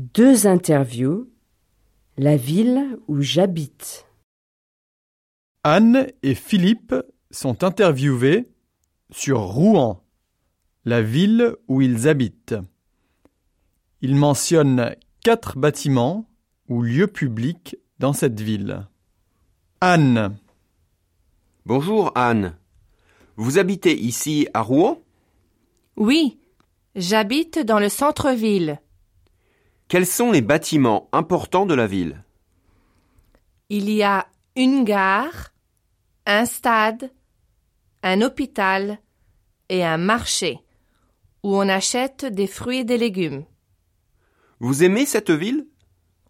Deux interviews. La ville où j'habite. Anne et Philippe sont interviewés sur Rouen, la ville où ils habitent. Ils mentionnent quatre bâtiments ou lieux publics dans cette ville. Anne, Bonjour Anne. Vous habitez ici à Rouen? Oui, j'habite dans le centre-ville. Quels sont les bâtiments importants de la ville? Il y a une gare, un stade, un hôpital et un marché où on achète des fruits et des légumes. Vous aimez cette ville?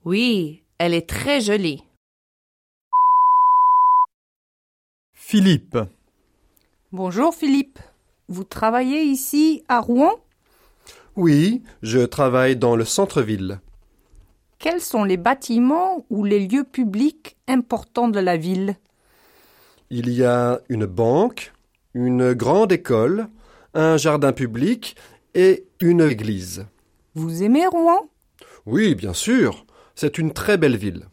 Oui, elle est très jolie. Philippe, Bonjour Philippe. Vous travaillez ici à Rouen? Oui, je travaille dans le centre-ville. Quels sont les bâtiments ou les lieux publics importants de la ville? Il y a une banque, une grande école, un jardin public et une église. Vous aimez Rouen? Oui, bien sûr, c'est une très belle ville.